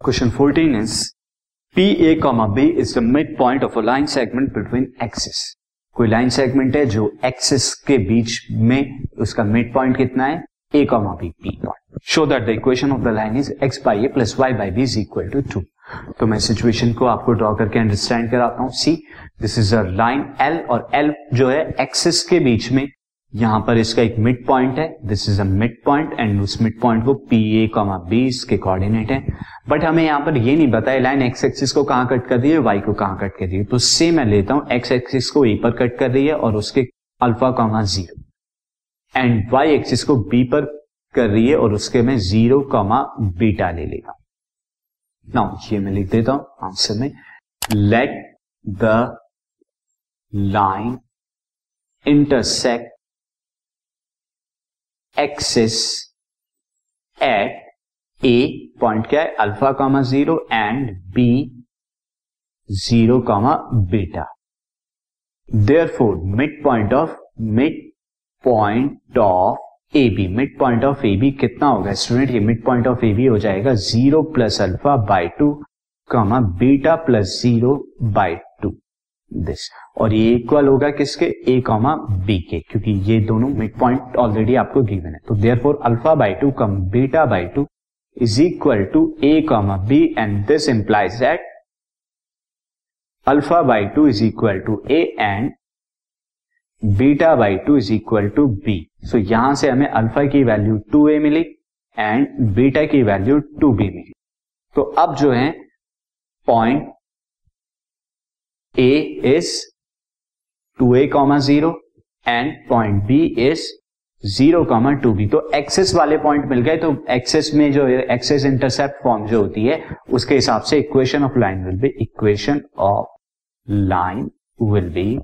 Question 14 is PA, B is the midpoint of a line segment between axis. कोई line segment है जो axis के बीच में उसका मिड पॉइंट कितना है? A comma B P point show that the equation of the line is X by A plus Y by B is equal to two तो मैं सिचुएशन को आपको ड्रॉ करके अंडरस्टैंड कराता हूँ. See this is a line L और L जो है एक्सिस के बीच में. यहाँ पर इसका एक मिड पॉइंट है. This is a mid point and उस मिड पॉइंट को पी ए कॉमा बी इसके कोऑर्डिनेट है. बट हमें यहाँ पर ये नहीं बताया, लाइन एक्स एक्सिस को कहाँ कट कर रही है वाई को कहाँ कट कर रही है। तो सेम मैं लेता हूँ एक्स एक्सिस को ए पर कट कर रही है और उसके alpha comma zero and Y axis को बी पर कर रही है और उसके मैं ज़ीरो कॉमा बीटा ले लेगा नाउ ये मैं लिख देता हूँ आंसर में। Let the line intersect axis at A point क्या है? Alpha comma zero and B zero comma beta. Therefore mid point of mid point of A B mid point of A B कितना होगा? Student ये mid point of A B हो जाएगा zero plus alpha by two comma beta plus zero by two this और ये equal होगा किसके? ए comma B के, क्योंकि ये दोनों मिड पॉइंट ऑलरेडी आपको गिवन है। तो therefore alpha by two comma beta by two is equal to A comma B and this implies that alpha by two is equal to A and beta by two is equal to B so यहाँ से हमें alpha की value two A मिली and beta की value two B मिली। तो अब जो है point A is two A comma zero and point B is zero comma two B तो एक्सेस वाले पॉइंट मिल गए तो एक्सेस में जो एक्सेस इंटरसेप्ट फॉर्म जो होती है, उसके हिसाब से equation of line will be, equation of line will be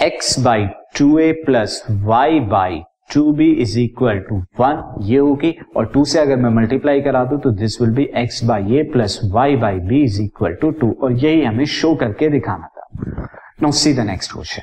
X by two A plus Y by two B is equal to one ये होगी। और टू से अगर मैं मल्टीप्लाई करा दू तो this will be X by A plus Y by B is equal to two और यही हमें शो करके दिखाना था। No see the next question